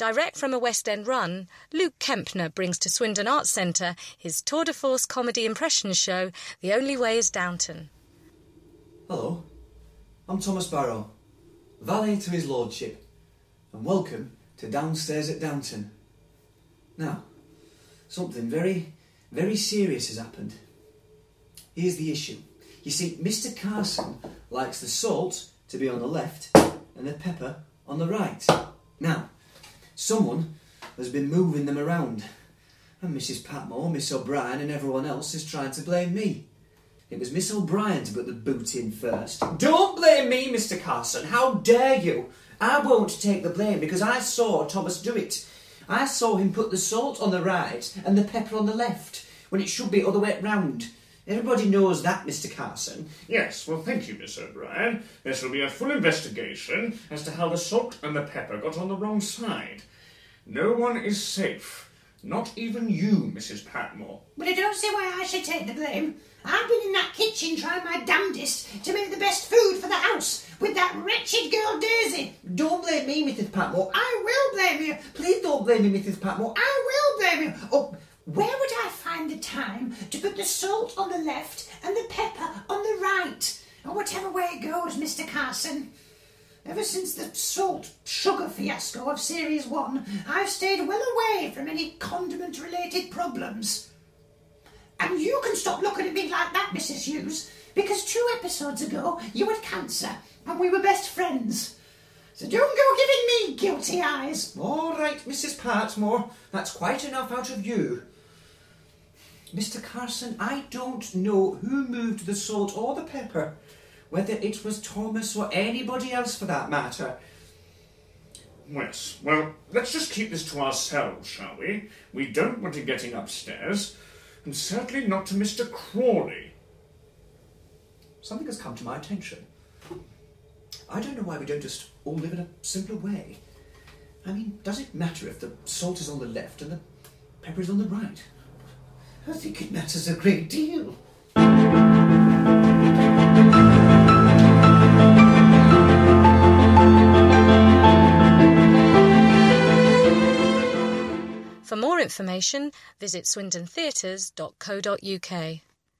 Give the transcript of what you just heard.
Direct from a West End run, Luke Kempner brings to Swindon Arts Centre his tour de force comedy impression show, The Only Way is Downton. Hello, I'm Thomas Barrow, valet to his lordship, and welcome to Downstairs at Downton. Now, something very, very serious has happened. Here's the issue. You see, Mr. Carson likes the salt to be on the left and the pepper on the right. Now, someone has been moving them around, and Mrs. Patmore, Miss O'Brien, and everyone else is trying to blame me. It was Miss O'Brien to put the boot in first. Don't blame me, Mr. Carson. How dare you? I won't take the blame because I saw Thomas do it. I saw him put the salt on the right and the pepper on the left when it should be other way round. Everybody knows that, Mr. Carson. Yes, well, thank you, Miss O'Brien. There shall be a full investigation as to how the salt and the pepper got on the wrong side. No one is safe. Not even you, Mrs. Patmore. But I don't see why I should take the blame. I've been in that kitchen trying my damnedest to make the best food for the house with that wretched girl Daisy. Don't blame me, Mrs. Patmore. I will blame you. Please don't blame me, Mrs. Patmore. I will blame you. Oh, where would I find the time to put the salt on the left and the pepper on the right? Or whatever way it goes, Mr. Carson. Ever since the salt sugar fiasco of Series 1, I've stayed well away from any condiment related problems. And you can stop looking at me like that, Mrs. Hughes, because two episodes ago you had cancer and we were best friends. So don't go giving me guilty eyes. All right, Mrs. Patmore. That's quite enough out of you. Mr. Carson, I don't know who moved the salt or the pepper, whether it was Thomas or anybody else for that matter. Yes, well, let's just keep this to ourselves, shall we? We don't want it getting upstairs, and certainly not to Mr. Crawley. Something has come to my attention. I don't know why we don't just all live in a simpler way. I mean, does it matter if the salt is on the left and the pepper is on the right? I think it matters a great deal. For more information, visit swindontheatres.co.uk.